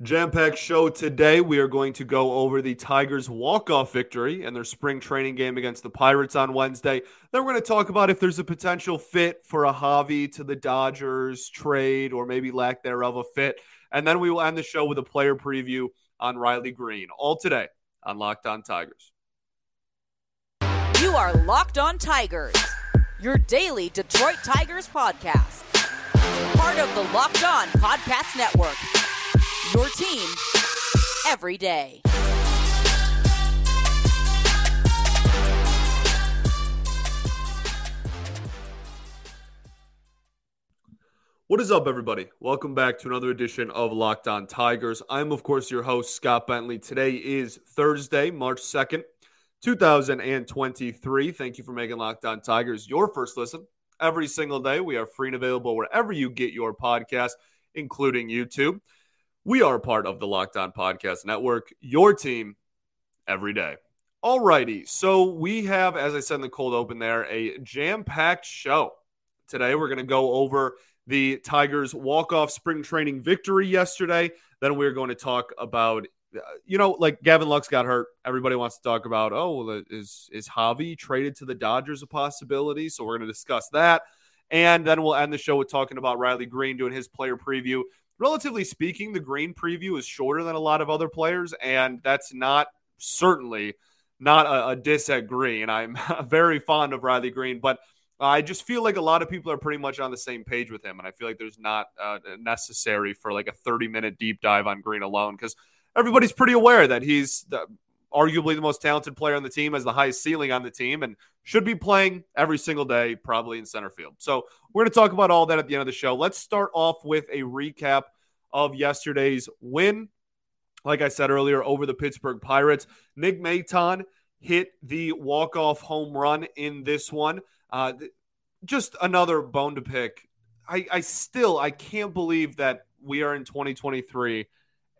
Jam packed show today. We are going to go over the Tigers' walk off victory and their spring training game against the Pirates on Wednesday. Then we're going to talk about if there's a potential fit for a Javi to the Dodgers trade or maybe lack thereof a fit. And then we will end the show with a player preview on Riley Greene. All today on Locked On Tigers. You are Locked On Tigers, your daily Detroit Tigers podcast. Part of the Locked On Podcast Network your team every day. What is up, everybody? Welcome back to another edition of Locked On Tigers. I'm, of course, your host, Scott Bentley. Today is Thursday, March 2nd, 2023. Thank you for making Locked On Tigers your first listen every single day. We are free and available wherever you get your podcast, including YouTube. We are part of the Locked On Podcast Network, your team every day. All righty. So we have, as I said in the cold open there, a jam packed show. Today, we're going to go over the Tigers' walk off spring training victory yesterday. Then we're going to talk about, uh, you know, like Gavin Lux got hurt. Everybody wants to talk about, oh, is, is Javi traded to the Dodgers a possibility? So we're going to discuss that. And then we'll end the show with talking about Riley Greene doing his player preview relatively speaking, the Greene preview is shorter than a lot of other players, and that's not certainly not a, a diss at Greene. I'm very fond of Riley Greene, but I just feel like a lot of people are pretty much on the same page with him, and I feel like there's not uh, necessary for like a 30 minute deep dive on Greene alone because everybody's pretty aware that he's arguably the most talented player on the team, has the highest ceiling on the team, and should be playing every single day, probably in center field. So we're going to talk about all that at the end of the show. Let's start off with a recap of yesterday's win. Like I said earlier, over the Pittsburgh Pirates, Nick Maton hit the walk-off home run in this one. Uh, just another bone to pick. I, I still I can't believe that we are in 2023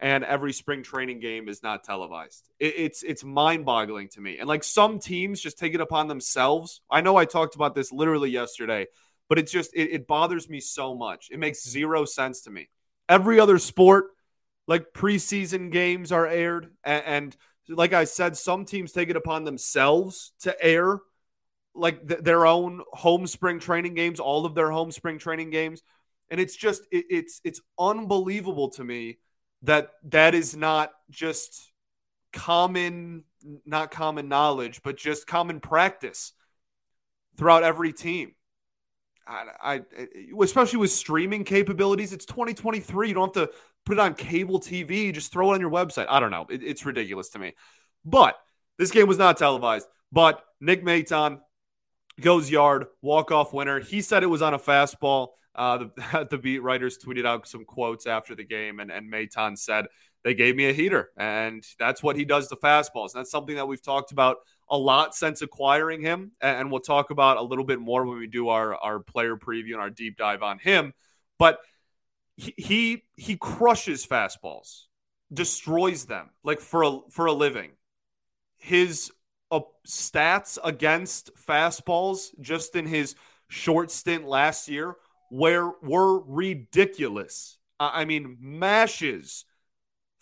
and every spring training game is not televised. It, it's it's mind boggling to me. And like some teams just take it upon themselves. I know I talked about this literally yesterday, but it's just it, it bothers me so much. It makes zero sense to me. Every other sport, like preseason games, are aired, and, and like I said, some teams take it upon themselves to air like th- their own home spring training games, all of their home spring training games, and it's just it, it's it's unbelievable to me that that is not just common not common knowledge but just common practice throughout every team. I, I, especially with streaming capabilities it's 2023 you don't have to put it on cable tv just throw it on your website. I don't know. It, it's ridiculous to me. But this game was not televised. But nick maton goes yard walk off winner. He said it was on a fastball uh, the, the beat writers tweeted out some quotes after the game, and, and Maton said, They gave me a heater. And that's what he does to fastballs. That's something that we've talked about a lot since acquiring him. And we'll talk about a little bit more when we do our, our player preview and our deep dive on him. But he, he, he crushes fastballs, destroys them like for a, for a living. His uh, stats against fastballs just in his short stint last year where were ridiculous. I mean, mashes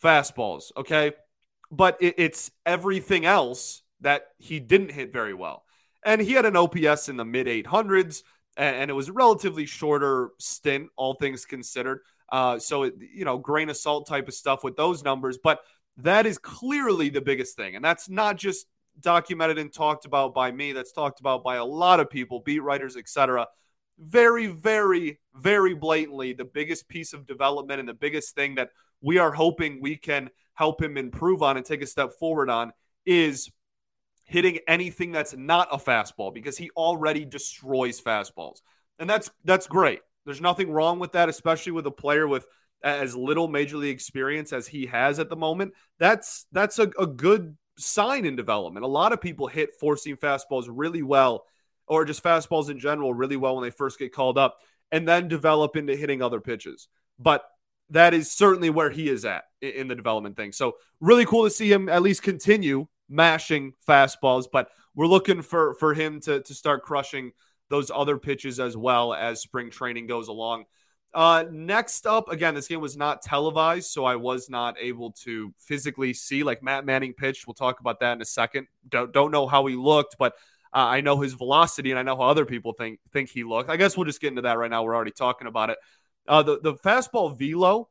fastballs, okay? But it, it's everything else that he didn't hit very well. And he had an OPS in the mid 800s, and, and, it was a relatively shorter stint, all things considered. Uh, so, it, you know, grain of salt type of stuff with those numbers. But that is clearly the biggest thing. And that's not just documented and talked about by me, that's talked about by a lot of people, beat writers, etc very, very, very blatantly the biggest piece of development and the biggest thing that we are hoping we can help him improve on and take a step forward on is hitting anything that's not a fastball because he already destroys fastballs. And that's that's great. There's nothing wrong with that, especially with a player with as little major league experience as he has at the moment. That's that's a, a good sign in development. A lot of people hit seam fastballs really well or just fastballs in general really well when they first get called up and then develop into hitting other pitches. But that is certainly where he is at in the development thing. So really cool to see him at least continue mashing fastballs, but we're looking for for him to to start crushing those other pitches as well as spring training goes along. Uh, next up, again, this game was not televised, so I was not able to physically see like Matt Manning pitched. We'll talk about that in a second. Don't don't know how he looked, but uh, I know his velocity and I know how other people think think he looked. I guess we'll just get into that right now. We're already talking about it. Uh, the the fastball velo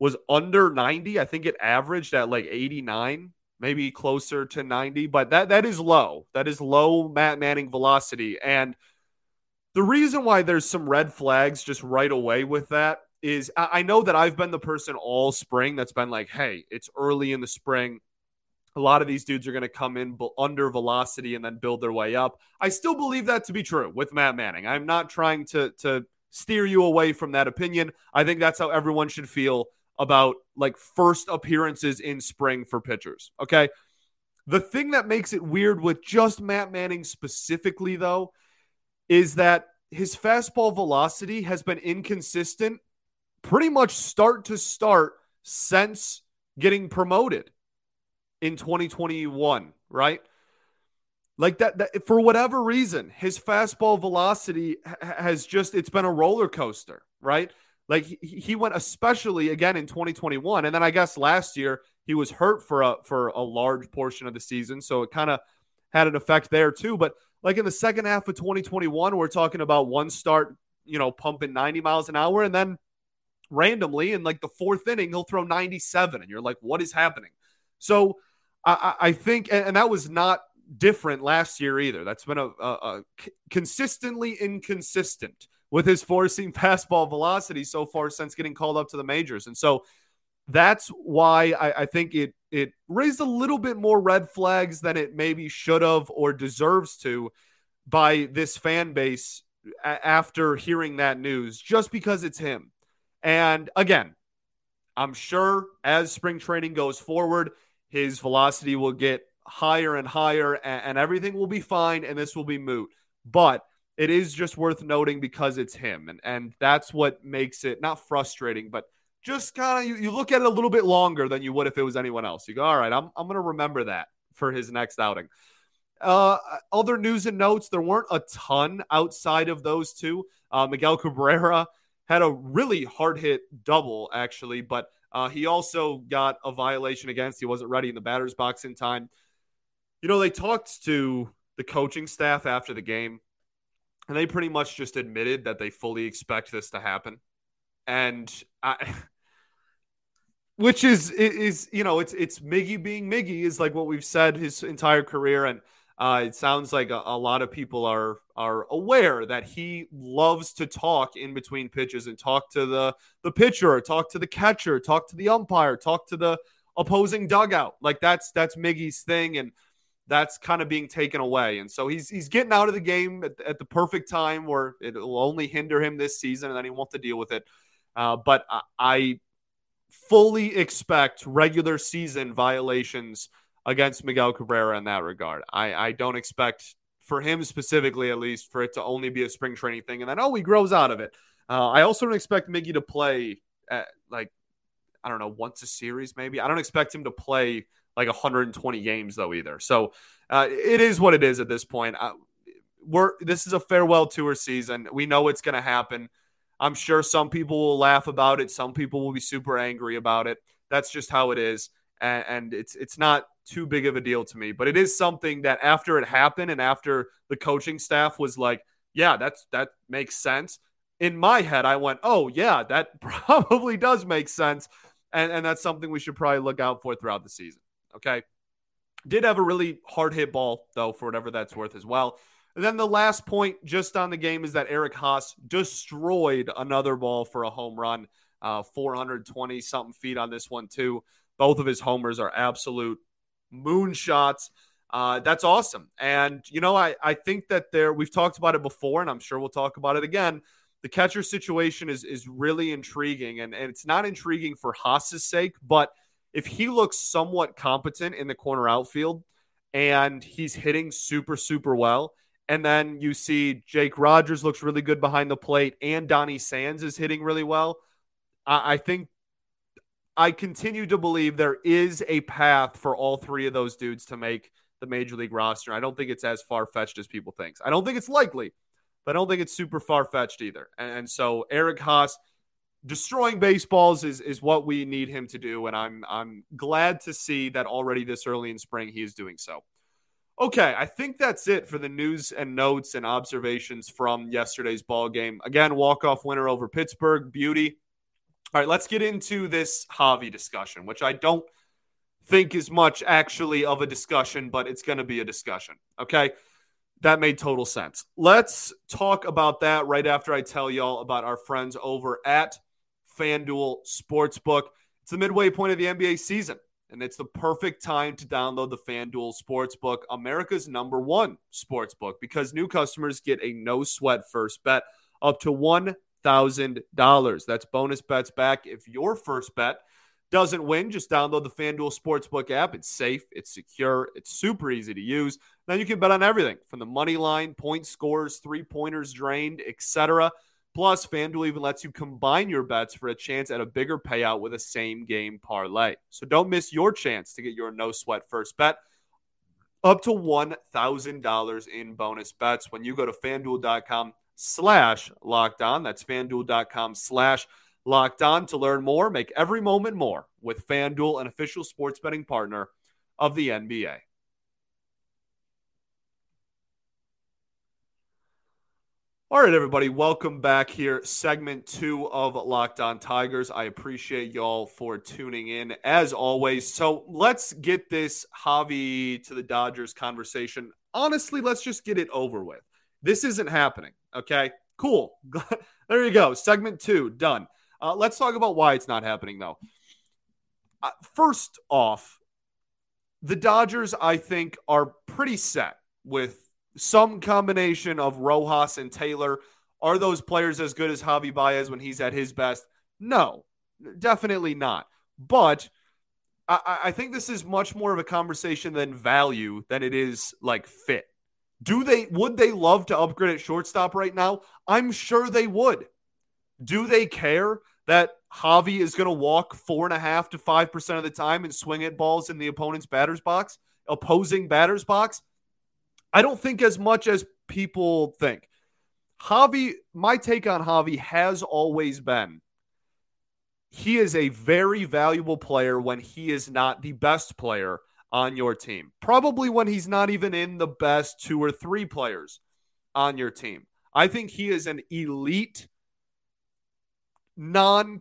was under 90. I think it averaged at like 89, maybe closer to 90, but that that is low. That is low Matt Manning velocity and the reason why there's some red flags just right away with that is I know that I've been the person all spring that's been like, hey, it's early in the spring. A lot of these dudes are going to come in under velocity and then build their way up. I still believe that to be true with Matt Manning. I'm not trying to to steer you away from that opinion. I think that's how everyone should feel about like first appearances in spring for pitchers. Okay. The thing that makes it weird with just Matt Manning specifically, though, is that his fastball velocity has been inconsistent pretty much start to start since getting promoted in 2021, right? Like that, that for whatever reason, his fastball velocity has just it's been a roller coaster, right? Like he, he went especially again in 2021 and then I guess last year he was hurt for a for a large portion of the season, so it kind of had an effect there too, but like in the second half of 2021, we're talking about one start, you know, pumping 90 miles an hour, and then randomly in like the fourth inning, he'll throw 97, and you're like, what is happening? So I, I think, and that was not different last year either. That's been a, consistently inconsistent with his four seam fastball velocity so far since getting called up to the majors, and so that's why I, I, think it it raised a little bit more red flags than it maybe should have or deserves to by this fan base a- after hearing that news, just because it's him. And again, I'm sure as spring training goes forward, his velocity will get higher and higher, and, and everything will be fine, and this will be moot. But it is just worth noting because it's him, and and that's what makes it not frustrating, but just kind of you, you look at it a little bit longer than you would if it was anyone else. You go, all right, I'm, I'm going to remember that for his next outing. Uh, other news and notes, there weren't a ton outside of those two. Uh, Miguel Cabrera had a really hard hit double, actually, but uh, he also got a violation against. He wasn't ready in the batter's box in time. You know, they talked to the coaching staff after the game, and they pretty much just admitted that they fully expect this to happen. And I. which is is you know it's it's Miggy being Miggy is like what we've said his entire career, and uh, it sounds like a, a, lot of people are are aware that he loves to talk in between pitches and talk to the the pitcher, talk to the catcher, talk to the umpire, talk to the opposing dugout. Like that's that's Miggy's thing, and that's kind of being taken away. And so he's he's getting out of the game at, at the perfect time where it will only hinder him this season, and then he won't have to deal with it. Uh, but I, I fully expect regular season violations against Miguel Cabrera in that regard. I, I don't expect for him specifically, at least, for it to only be a spring training thing, and then oh, he grows out of it. Uh, I also don't expect Miggy to play at, like I don't know once a series, maybe. I don't expect him to play like 120 games though either. So uh, it is what it is at this point. Uh, we're this is a farewell tour season. We know it's going to happen. I'm sure some people will laugh about it. Some people will be super angry about it. That's just how it is. And, and it's it's not too big of a deal to me. But it is something that after it happened and after the coaching staff was like, yeah, that's that makes sense. In my head, I went, oh yeah, that probably does make sense. And, and that's something we should probably look out for throughout the season. Okay. Did have a really hard hit ball, though, for whatever that's worth as well. And then the last point just on the game is that Eric Haase destroyed another ball for a home run, uh, 420 something feet on this one, too. Both of his homers are absolute moonshots. Uh, that's awesome. And, you know, I, I think that there, we've talked about it before, and I'm sure we'll talk about it again. The catcher situation is, is really intriguing, and, and it's not intriguing for Haase's sake, but if he looks somewhat competent in the corner outfield and he's hitting super, super well, and then you see Jake Rogers looks really good behind the plate, and Donny Sands is hitting really well. I, I think I continue to believe there is a path for all three of those dudes to make the major league roster. I don't think it's as far fetched as people think. I don't think it's likely, but I don't think it's super far fetched either. And, and so Eric Haase destroying baseballs is is what we need him to do, and I'm I'm glad to see that already this early in spring he is doing so. Okay, I think that's it for the news and notes and observations from yesterday's ball game. Again, walk off winner over Pittsburgh, beauty. All right, let's get into this Javi discussion, which I don't think is much actually of a discussion, but it's going to be a discussion. Okay. That made total sense. Let's talk about that right after I tell y'all about our friends over at FanDuel Sportsbook. It's the midway point of the NBA season, and it's the perfect time to download the FanDuel Sportsbook, America's number one sportsbook, because new customers get a no sweat first bet up to $1,000. That's bonus bets back if your first bet doesn't win, just download the FanDuel Sportsbook app. It's safe, it's secure, it's super easy to use. Now you can bet on everything from the money line, point scores, three pointers drained, etc. Plus, FanDuel even lets you combine your bets for a chance at a bigger payout with a same game parlay. So don't miss your chance to get your no sweat first bet up to $1,000 in bonus bets when you go to fanduel.com slash locked on. That's fanduel.com slash Locked on to learn more, make every moment more with FanDuel, an official sports betting partner of the NBA. All right, everybody, welcome back here. Segment two of Locked On Tigers. I appreciate y'all for tuning in as always. So let's get this Javi to the Dodgers conversation. Honestly, let's just get it over with. This isn't happening. Okay, cool. there you go. Segment two, done. Uh, let's talk about why it's not happening, though. Uh, first off, the Dodgers, I think, are pretty set with some combination of Rojas and Taylor. Are those players as good as Javi Baez when he's at his best? No, definitely not. But I, I think this is much more of a conversation than value than it is like fit. Do they would they love to upgrade at shortstop right now? I'm sure they would. Do they care that Javi is going to walk four and a half to five percent of the time and swing at balls in the opponent's batter's box, opposing batter's box? I don't think as much as people think. Javi, my take on Javi has always been he is a very valuable player when he is not the best player on your team. Probably when he's not even in the best two or three players on your team. I think he is an elite non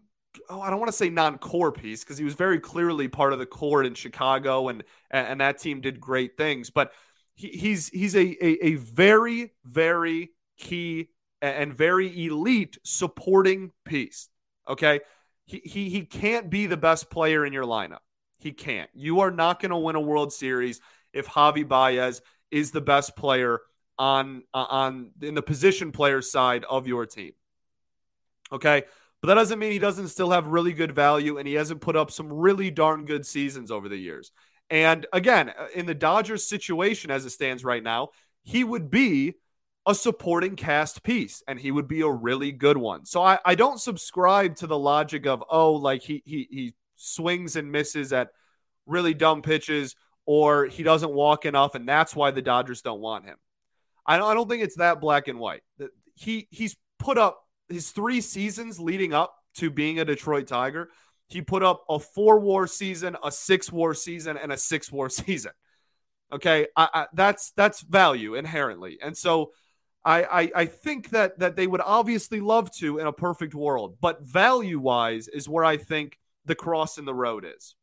oh, I don't want to say non-core piece because he was very clearly part of the core in Chicago and and that team did great things. But he, he's he's a, a, a very very key and very elite supporting piece. Okay, he he he can't be the best player in your lineup. He can't. You are not going to win a World Series if Javi Baez is the best player on on in the position player side of your team. Okay. But that doesn't mean he doesn't still have really good value and he hasn't put up some really darn good seasons over the years. And again, uh, in the Dodgers situation as it stands right now, he would be a supporting cast piece and he would be a really good one. So I, I don't subscribe to the logic of, oh, like he, he, he swings and misses at really dumb pitches or he doesn't walk enough and that's why the Dodgers don't want him. I don't, I don't think it's that black and white. He, he's put up his three seasons leading up to being a Detroit Tiger, he put up a four war season, a six war season, and a six war season. Okay, I, I, that's that's value inherently, and so I, I I think that that they would obviously love to in a perfect world, but value wise is where I think the cross in the road is.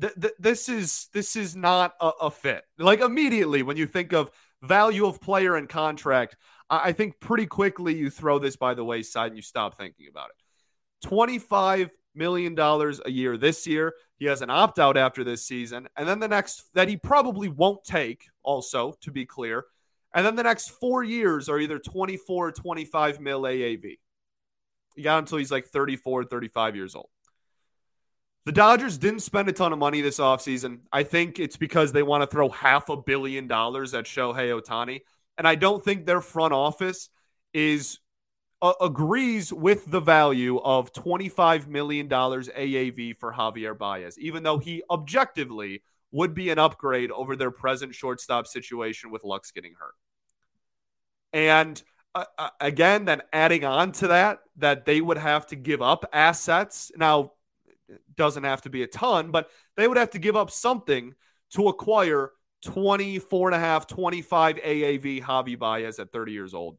Th- th- this is this is not a, a fit. Like immediately when you think of value of player and contract, I think pretty quickly you throw this by the wayside and you stop thinking about it. $25 million a year this year. He has an opt out after this season. And then the next that he probably won't take, also, to be clear. And then the next four years are either 24 or 25 mil AAV. He got until he's like 34, 35 years old. The Dodgers didn't spend a ton of money this offseason. I think it's because they want to throw half a billion dollars at Shohei Ohtani and I don't think their front office is uh, agrees with the value of $25 million AAV for Javier Baez, even though he objectively would be an upgrade over their present shortstop situation with Lux getting hurt. And uh, uh, again, then adding on to that, that they would have to give up assets. Now, doesn't have to be a ton, but they would have to give up something to acquire 24 and a half, 25 AAV Javi Baez at 30 years old.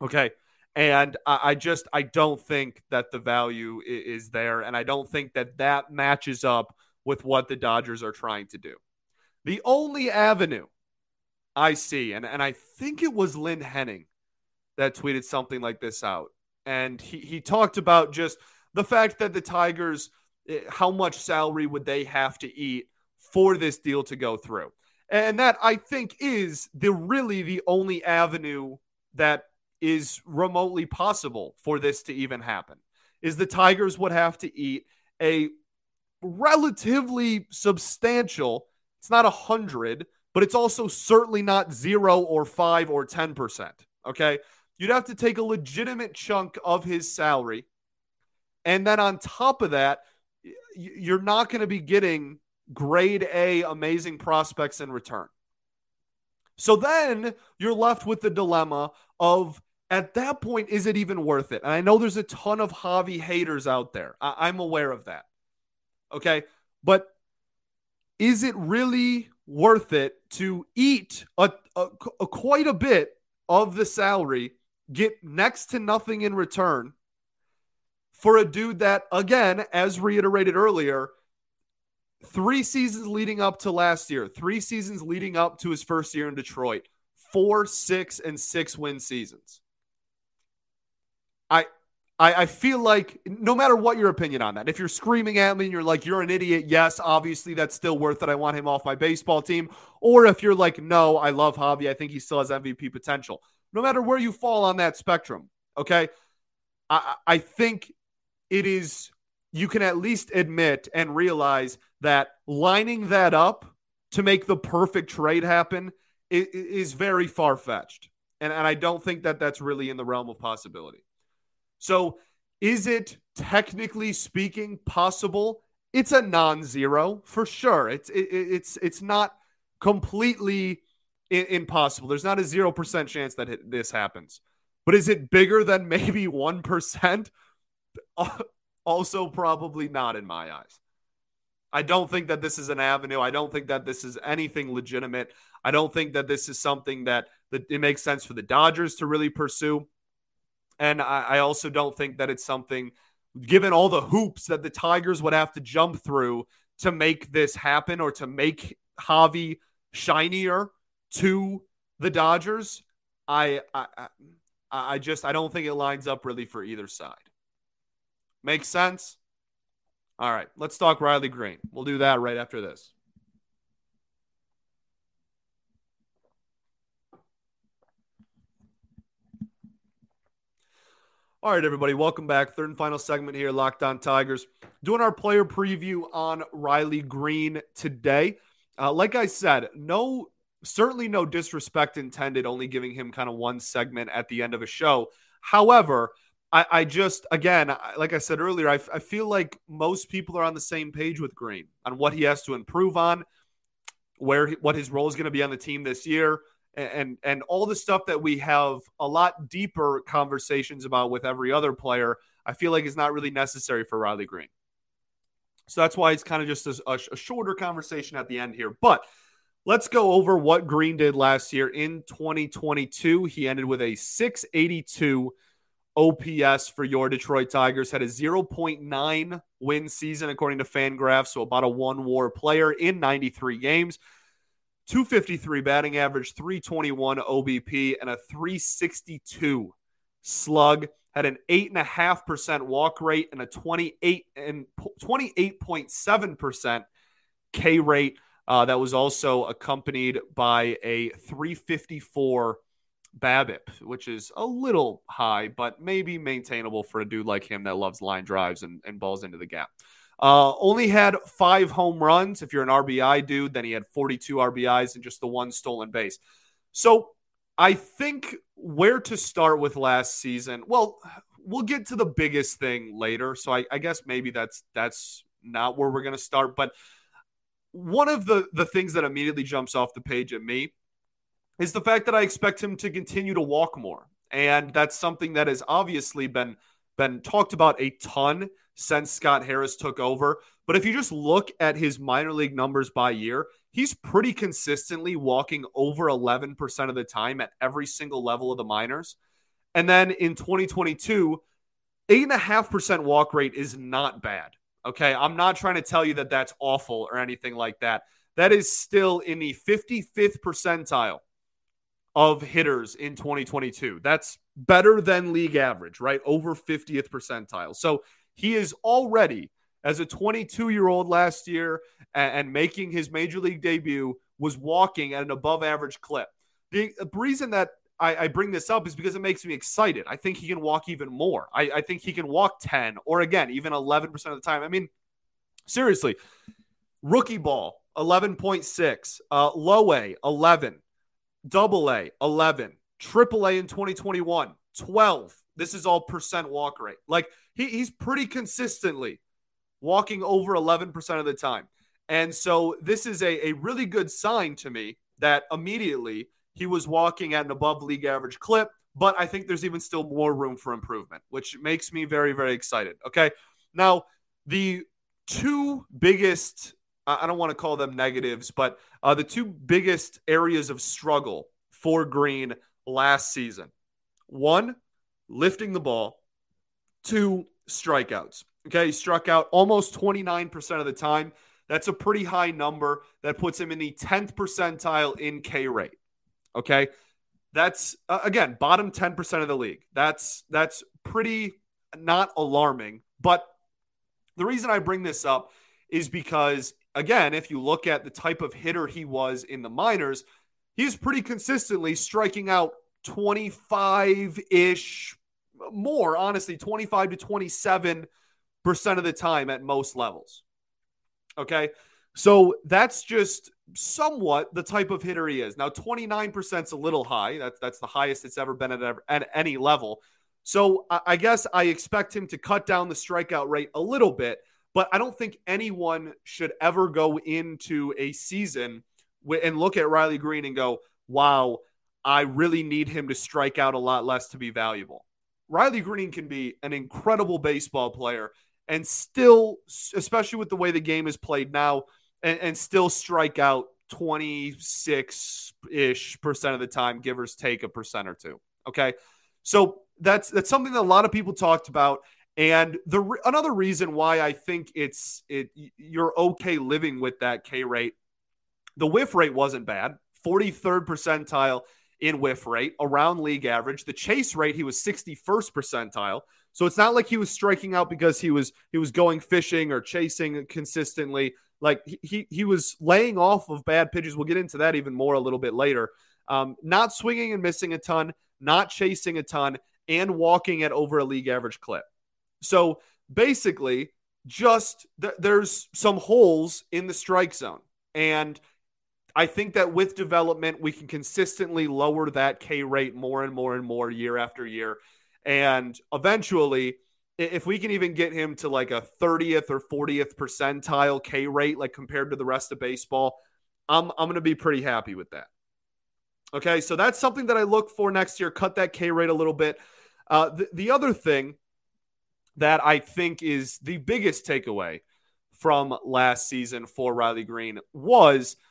Okay. And I just, I don't think that the value is there. And I don't think that that matches up with what the Dodgers are trying to do. The only avenue I see, and, and I think it was Lynn Henning that tweeted something like this out. And he, he talked about just the fact that the Tigers, Eh, how much salary would they have to eat for this deal to go through? And that I think is the really the only avenue that is remotely possible for this to even happen. Is the Tigers would have to eat a relatively substantial, it's not a hundred, but it's also certainly not zero or five or 10%. Okay. You'd have to take a legitimate chunk of his salary. And then on top of that, you're not going to be getting grade A amazing prospects in return. So then you're left with the dilemma of at that point, is it even worth it? And I know there's a ton of Javi haters out there. I- am aware of that. Okay. But is it really worth it to eat a, a, a quite a bit of the salary, get next to nothing in return for a dude that, again, as reiterated earlier, three seasons leading up to last year, three seasons leading up to his first year in Detroit, four, six, and six win seasons. I I, I feel like no matter what your opinion on that, if you're screaming at me and you're like, you're an idiot, yes, obviously that's still worth it. I want him off my baseball team. Or if you're like, no, I love Javi, I think he still has MVP potential. No matter where you fall on that spectrum, okay, I, I think it is, you can at least admit and realize that lining that up to make the perfect trade happen is, very far fetched. And, and I don't think that that's really in the realm of possibility. So, is it technically speaking possible? It's a non-zero for sure. It's it, it's it's not completely I- impossible. There's not a zero percent chance that this happens. But is it bigger than maybe one percent? also, probably not in my eyes. I don't think that this is an avenue. I don't think that this is anything legitimate. I don't think that this is something that, that it makes sense for the Dodgers to really pursue. And I, I also don't think that it's something, given all the hoops that the Tigers would have to jump through to make this happen or to make Javi shinier to the Dodgers, I, I, I just I don't think it lines up really for either side. Makes sense? All right, let's talk Riley Greene. We'll do that right after this. All right, everybody, welcome back. Third and final segment here, Locked On Tigers. Doing our player preview on Riley Greene today. Uh, like I said, no, certainly no disrespect intended, only giving him kind of one segment at the end of a show. However, I, I just, again, like I said earlier, I, I feel like most people are on the same page with Greene on what he has to improve on, where what his role is going to be on the team this year and and all the stuff that we have a lot deeper conversations about with every other player, I feel like is not really necessary for Riley Greene. So that's why it's kind of just a, a, shorter conversation at the end here. But let's go over what Greene did last year in 2022. He ended with a 682 OPS for your Detroit Tigers, had a 0.9 win season according to Fangraphs, so about a one war player in 93 games. 253 batting average, 321 OBP, and a 362 slug. Had an eight and a half percent walk rate and a 28 and 28.7 percent K rate. Uh, that was also accompanied by a 354 BABIP, which is a little high, but maybe maintainable for a dude like him that loves line drives and, and balls into the gap. Uh, only had five home runs. If you're an RBI dude, then he had 42 RBIs and just the one stolen base. So I think where to start with last season. Well, we'll get to the biggest thing later. So I, I guess maybe that's that's not where we're gonna start. But one of the the things that immediately jumps off the page at me is the fact that I expect him to continue to walk more. And that's something that has obviously been been talked about a ton since Scott Harris took over. But if you just look at his minor league numbers by year, he's pretty consistently walking over 11% of the time at every single level of the minors. And then in 2022, 8.5% walk rate is not bad. Okay. I'm not trying to tell you that that's awful or anything like that. That is still in the 55th percentile of hitters in 2022. That's better than league average, right? Over 50th percentile. So he is already, as a 22 year old last year and, making his major league debut, was walking at an above average clip. The reason that I, I, bring this up is because it makes me excited. I think he can walk even more. I, I think he can walk 10 or again, even 11% of the time. I mean, seriously, rookie ball, 11.6, uh, low A, 11, double A, 11, triple A in 2021, 12. This is all percent walk rate. Like he, he's pretty consistently walking over 11% of the time. And so this is a, a really good sign to me that immediately he was walking at an above league average clip. But I think there's even still more room for improvement, which makes me very, very excited. Okay. Now, the two biggest, I don't want to call them negatives, but uh, the two biggest areas of struggle for Greene last season one, lifting the ball, two, strikeouts. Okay, he struck out almost 29% of the time. That's a pretty high number that puts him in the 10th percentile in K rate. Okay? That's uh, again, bottom 10% of the league. That's that's pretty not alarming, but the reason I bring this up is because again, if you look at the type of hitter he was in the minors, he's pretty consistently striking out 25-ish more, honestly, 25 to 27% of the time at most levels. Okay. So that's just somewhat the type of hitter he is. Now, 29% is a little high. That's that's the highest it's ever been at, ever, at any level. So I, I guess I expect him to cut down the strikeout rate a little bit, but I don't think anyone should ever go into a season and look at Riley Greene and go, wow, I really need him to strike out a lot less to be valuable. Riley Greene can be an incredible baseball player and still, especially with the way the game is played now, and, and still strike out 26 ish percent of the time, give or take a percent or two. Okay. So that's that's something that a lot of people talked about. And the another reason why I think it's it you're okay living with that K rate, the whiff rate wasn't bad, 43rd percentile in whiff rate, around league average. The chase rate, he was 61st percentile. So it's not like he was striking out because he was he was going fishing or chasing consistently. Like he he was laying off of bad pitches. We'll get into that even more a little bit later. Um, not swinging and missing a ton, not chasing a ton, and walking at over a league average clip. So basically, just th- there's some holes in the strike zone, and I think that with development, we can consistently lower that K rate more and more and more year after year. And eventually, if we can even get him to like a 30th or 40th percentile K rate, like compared to the rest of baseball, I'm, I'm going to be pretty happy with that. Okay, so that's something that I look for next year. Cut that K rate a little bit. Uh, the, the other thing that I think is the biggest takeaway from last season for Riley Greene was –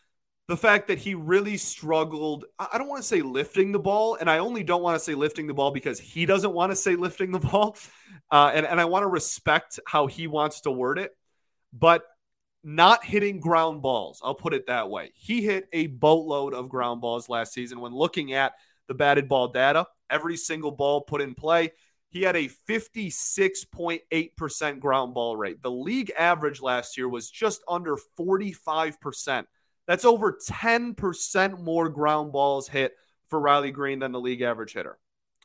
the fact that he really struggled. I don't want to say lifting the ball, and I only don't want to say lifting the ball because he doesn't want to say lifting the ball. Uh, and, and I want to respect how he wants to word it, but not hitting ground balls. I'll put it that way. He hit a boatload of ground balls last season when looking at the batted ball data, every single ball put in play. He had a 56.8% ground ball rate. The league average last year was just under 45%. That's over 10% more ground balls hit for Riley Greene than the league average hitter.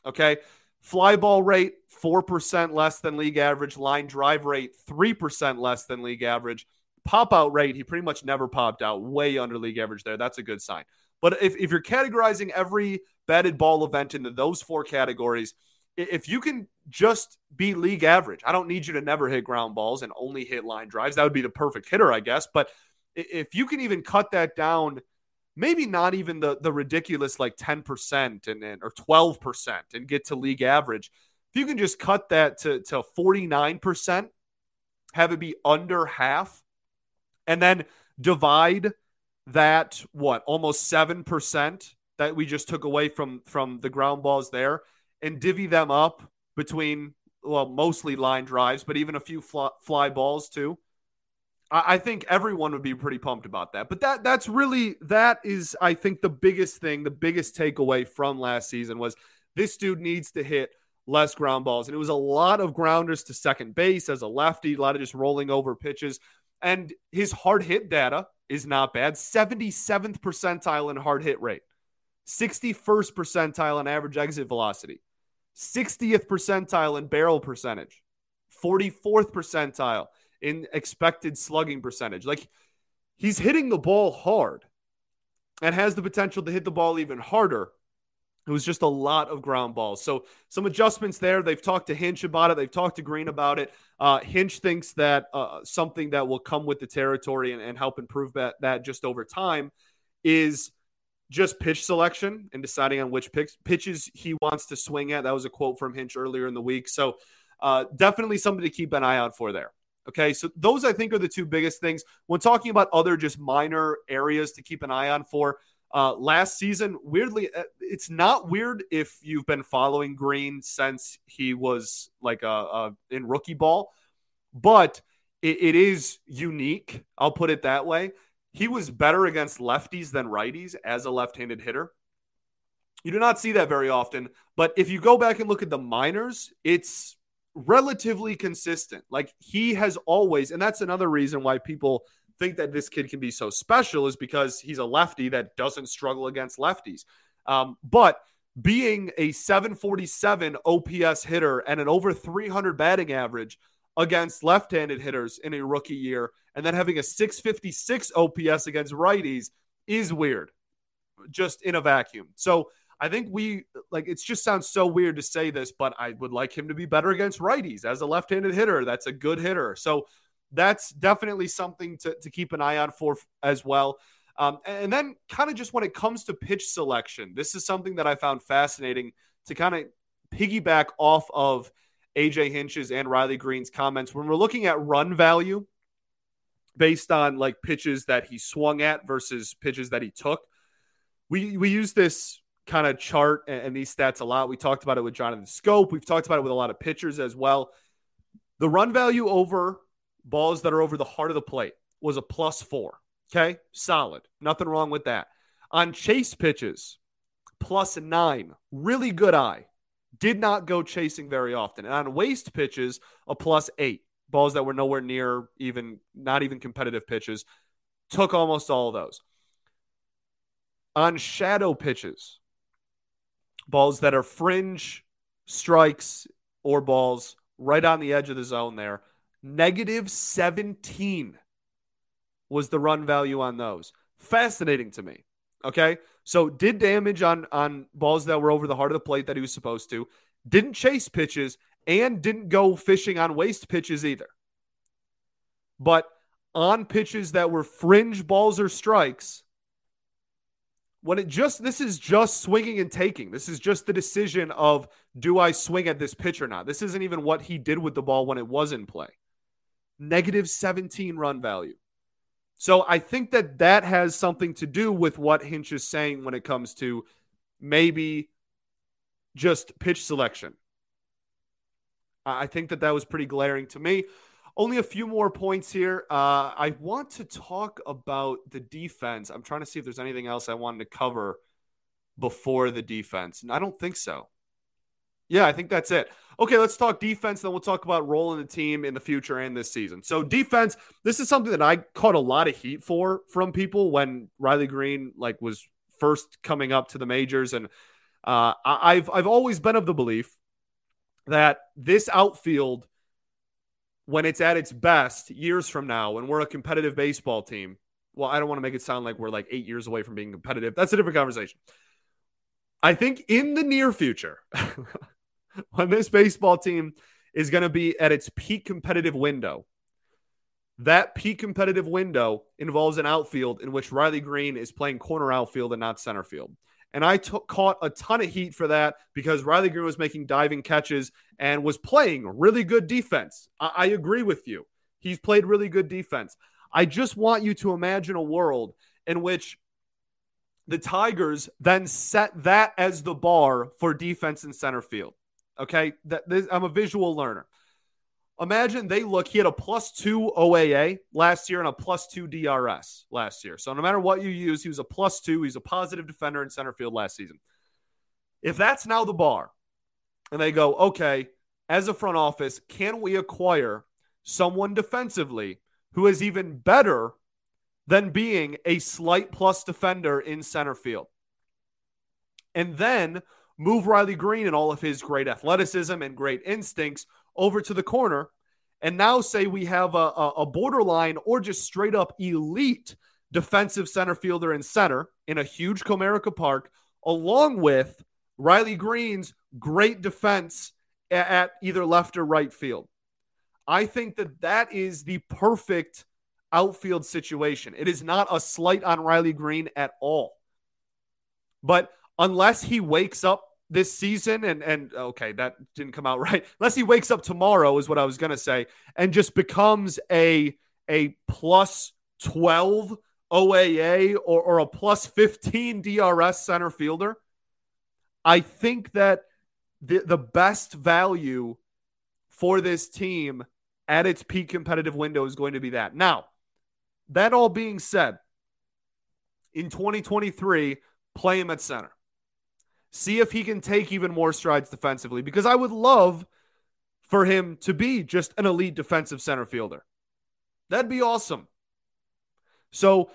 Okay. Fly ball rate, 4% less than league average. Line drive rate, 3% less than league average. Pop out rate, he pretty much never popped out, way under league average there. That's a good sign. But if, if you're categorizing every batted ball event into those four categories, if you can just be league average, I don't need you to never hit ground balls and only hit line drives. That would be the perfect hitter, I guess. But if you can even cut that down maybe not even the the ridiculous like 10% and, or 12% and get to league average. If you can just cut that to, to 49%, have it be under half, and then divide that what almost 7% that we just took away from from the ground balls there and divvy them up between well mostly line drives but even a few fly, fly balls too. I, I think everyone would be pretty pumped about that. But that that's really that is i think the biggest thing the biggest takeaway from last season was this dude needs to hit less ground balls. And it was a lot of grounders to second base as a lefty a lot of just rolling over pitches. And his hard hit data is not bad. 77th percentile in hard hit rate. 61st percentile in average exit velocity, 60th percentile in barrel percentage, 44th percentile in expected slugging percentage. Like he's hitting the ball hard and has the potential to hit the ball even harder. It was just a lot of ground balls. So some adjustments there. They've talked to Hinch about it. They've talked to Greene about it. Uh, Hinch thinks that uh, something that will come with the territory and, and help improve that, that just over time is just pitch selection and deciding on which pitch, pitches he wants to swing at. That was a quote from Hinch earlier in the week. So uh, definitely something to keep an eye out for there. Okay, so those I think are the two biggest things. When talking about other just minor areas to keep an eye on for uh, last season, weirdly, uh, it's not weird if you've been following Greene since he was like a, a in rookie ball, but it, it is unique. I'll put it that way he was better against lefties than righties as a left handed hitter. You do not see that very often. But if you go back and look at the minors, it's relatively consistent. Like he has always, and that's another reason why people think that this kid can be so special is because he's a lefty that doesn't struggle against lefties. Um, but being a 747 OPS hitter and an over 300 batting average against left handed hitters in a rookie year and then having a 656 OPS against righties is weird, just in a vacuum. So I think we like it just sounds so weird to say this, but I would like him to be better against righties as a left handed hitter. That's a good hitter. So that's definitely something to, to keep an eye on for as well. Um, and then, kind of just when it comes to pitch selection, this is something that I found fascinating to kind of piggyback off of AJ Hinch's and Riley Greene's comments. When we're looking at run value, based on like pitches that he swung at versus pitches that he took. We we use this kind of chart and, these stats a lot. We talked about it with Jonathan Schoop. We've talked about it with a lot of pitchers as well. The run value over balls that are over the heart of the plate was a plus four. Okay, solid. Nothing wrong with that. On chase pitches, plus nine. Really good eye. Did not go chasing very often. And on waste pitches, a plus eight balls that were nowhere near even not even competitive pitches. Took almost all those. On shadow pitches, balls that are fringe strikes or balls right on the edge of the zone there, negative 17 was the run value on those. Fascinating to me. Okay. So did damage on on balls that were over the heart of the plate that he was supposed to. Didn't chase pitches and didn't go fishing on waste pitches either. But on pitches that were fringe balls or strikes, when it just this is just swinging and taking. This is just the decision of do I swing at this pitch or not. This isn't even what he did with the ball when it was in play. Negative 17 run value. So I think that that has something to do with what Hinch is saying when it comes to maybe just pitch selection. I think that that was pretty glaring to me. Only a few more points here. Uh, I want to talk about the defense. I'm trying to see if there's anything else I wanted to cover before the defense. And I don't think so. Yeah, I think that's it. Okay, let's talk defense. Then we'll talk about rolling the team in the future and this season. So defense, this is something that I caught a lot of heat for from people when Riley Greene like was first coming up to the majors, and uh, I've I've always been of the belief that this outfield, when it's at its best years from now, when we're a competitive baseball team, well, I don't want to make it sound like we're like eight years away from being competitive. That's a different conversation. I think in the near future, when this baseball team is going to be at its peak competitive window, that peak competitive window involves an outfield in which Riley Greene is playing corner outfield and not center field. And I t- caught a ton of heat for that because Riley Greene was making diving catches and was playing really good defense. I, I agree with you. He's played really good defense. I just want you to imagine a world in which the Tigers then set that as the bar for defense in center field. Okay, that this, I'm a visual learner. Imagine they look, he had a plus two OAA last year and a plus two DRS last year. So no matter what you use, he was a plus two. He's a positive defender in center field last season. If that's now the bar, and they go, okay, as a front office, can we acquire someone defensively who is even better than being a slight plus defender in center field? And then move Riley Greene and all of his great athleticism and great instincts over to the corner and now say we have a, a, borderline or just straight up elite defensive center fielder in center in a huge Comerica Park, along with Riley Greene's great defense at, either left or right field. I think that that is the perfect outfield situation. It is not a slight on Riley Greene at all. But unless he wakes up this season and and okay that didn't come out right. Unless he wakes up tomorrow is what i was going to say and just becomes a a plus 12 oaa or, or a plus 15 drs center fielder i think that the the best value for this team at its peak competitive window is going to be that. Now that all being said in 2023 play him at center see if he can take even more strides defensively because I would love for him to be just an elite defensive center fielder. That'd be awesome. So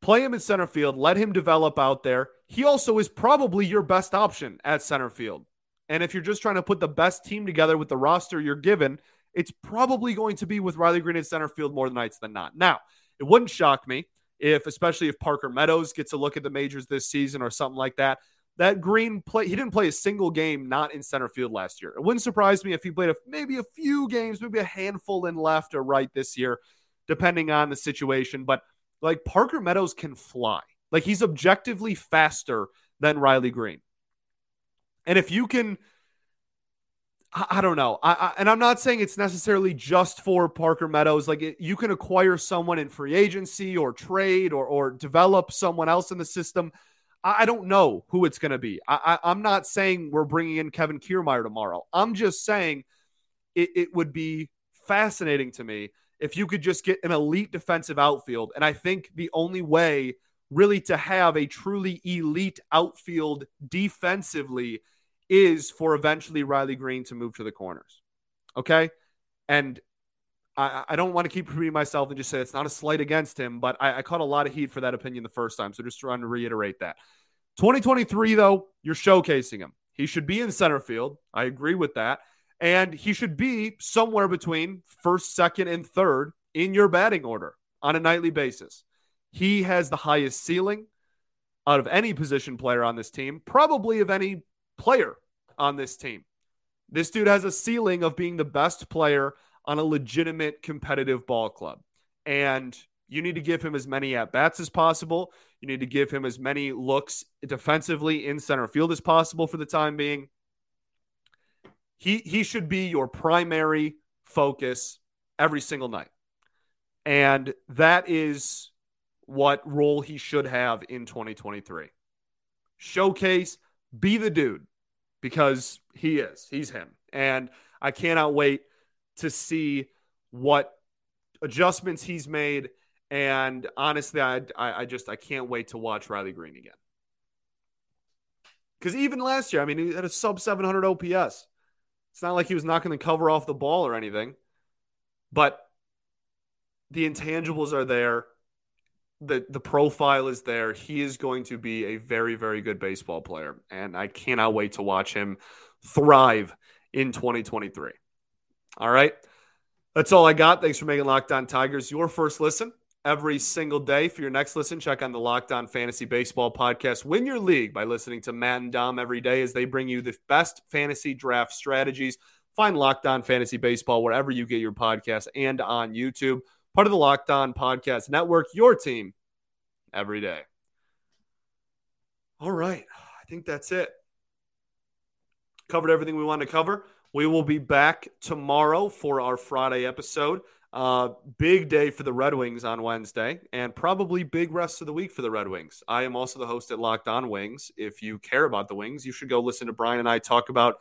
play him in center field, let him develop out there. He also is probably your best option at center field. And if you're just trying to put the best team together with the roster you're given, it's probably going to be with Riley Greene in center field more nights than not. Now, it wouldn't shock me if, especially if Parker Meadows gets a look at the majors this season or something like that, that Greene play he didn't play a single game not in center field last year. It wouldn't surprise me if he played a, maybe a few games, maybe a handful in left or right this year, depending on the situation. But like Parker Meadows can fly. Like he's objectively faster than Riley Greene. And if you can I, don't know. I, I, and I'm not saying it's necessarily just for Parker Meadows. Like it, you can acquire someone in free agency or trade or or develop someone else in the system I don't know who it's going to be. I, am not saying we're bringing in Kevin Kiermaier tomorrow. I'm just saying it, it would be fascinating to me if you could just get an elite defensive outfield. And I think the only way really to have a truly elite outfield defensively is for eventually Riley Greene to move to the corners. Okay. And I, I don't want to keep repeating myself and just say it's not a slight against him, but I, I caught a lot of heat for that opinion the first time. So just trying to reiterate that. 2023, though, you're showcasing him. He should be in center field. I agree with that. And he should be somewhere between first, second, and third in your batting order on a nightly basis. He has the highest ceiling out of any position player on this team, probably of any player on this team. This dude has a ceiling of being the best player on a legitimate competitive ball club. And you need to give him as many at bats as possible. You need to give him as many looks defensively in center field as possible for the time being. He he should be your primary focus every single night. And that is what role he should have in 2023. Showcase, be the dude because he is. He's him. And I cannot wait to see what adjustments he's made. And honestly, I, I, just I can't wait to watch Riley Greene again. Because even last year, I mean, he had a sub 700 OPS. It's not like he was knocking the cover off the ball or anything, but the intangibles are there. The, the profile is there. He is going to be a very, very good baseball player. And I cannot wait to watch him thrive in 2023. All right. That's all I got. Thanks for making Locked On Tigers your first listen every single day. For your next listen, check on the Locked On Fantasy Baseball podcast. Win your league by listening to Matt and Dom every day as they bring you the best fantasy draft strategies. Find Locked On Fantasy Baseball wherever you get your podcast and on YouTube. part of the Locked On Podcast Network, your team every day. All right. I think that's it. Covered everything we wanted to cover. We will be back tomorrow for our Friday episode. Uh, big day for the Red Wings on Wednesday, and probably big rest of the week for the Red Wings. I am also the host at Locked On Wings. If you care about the Wings, you should go listen to Brian and I talk about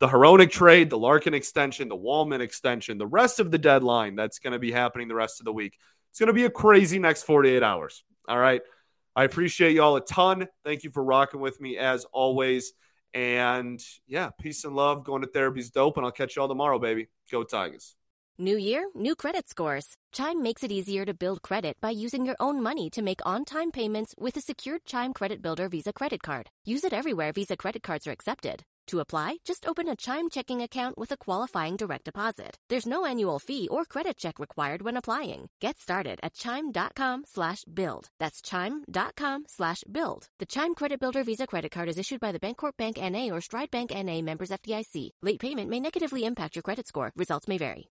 the Hronek trade, the Larkin extension, the Walman extension, the rest of the deadline that's going to be happening the rest of the week. It's going to be a crazy next 48 hours. All right. I appreciate y'all a ton. Thank you for rocking with me as always. And yeah, peace and love. Going to therapy's dope. And I'll catch y'all tomorrow, baby. Go Tigers. New year, new credit scores. Chime makes it easier to build credit by using your own money to make on time payments with a secured Chime Credit Builder Visa credit card. Use it everywhere Visa credit cards are accepted. To apply, just open a Chime checking account with a qualifying direct deposit. There's no annual fee or credit check required when applying. Get started at chime.com slash build. That's chime.com slash build. The Chime Credit Builder Visa credit card is issued by the Bancorp Bank NA or Stride Bank NA members FDIC. Late payment may negatively impact your credit score. Results may vary.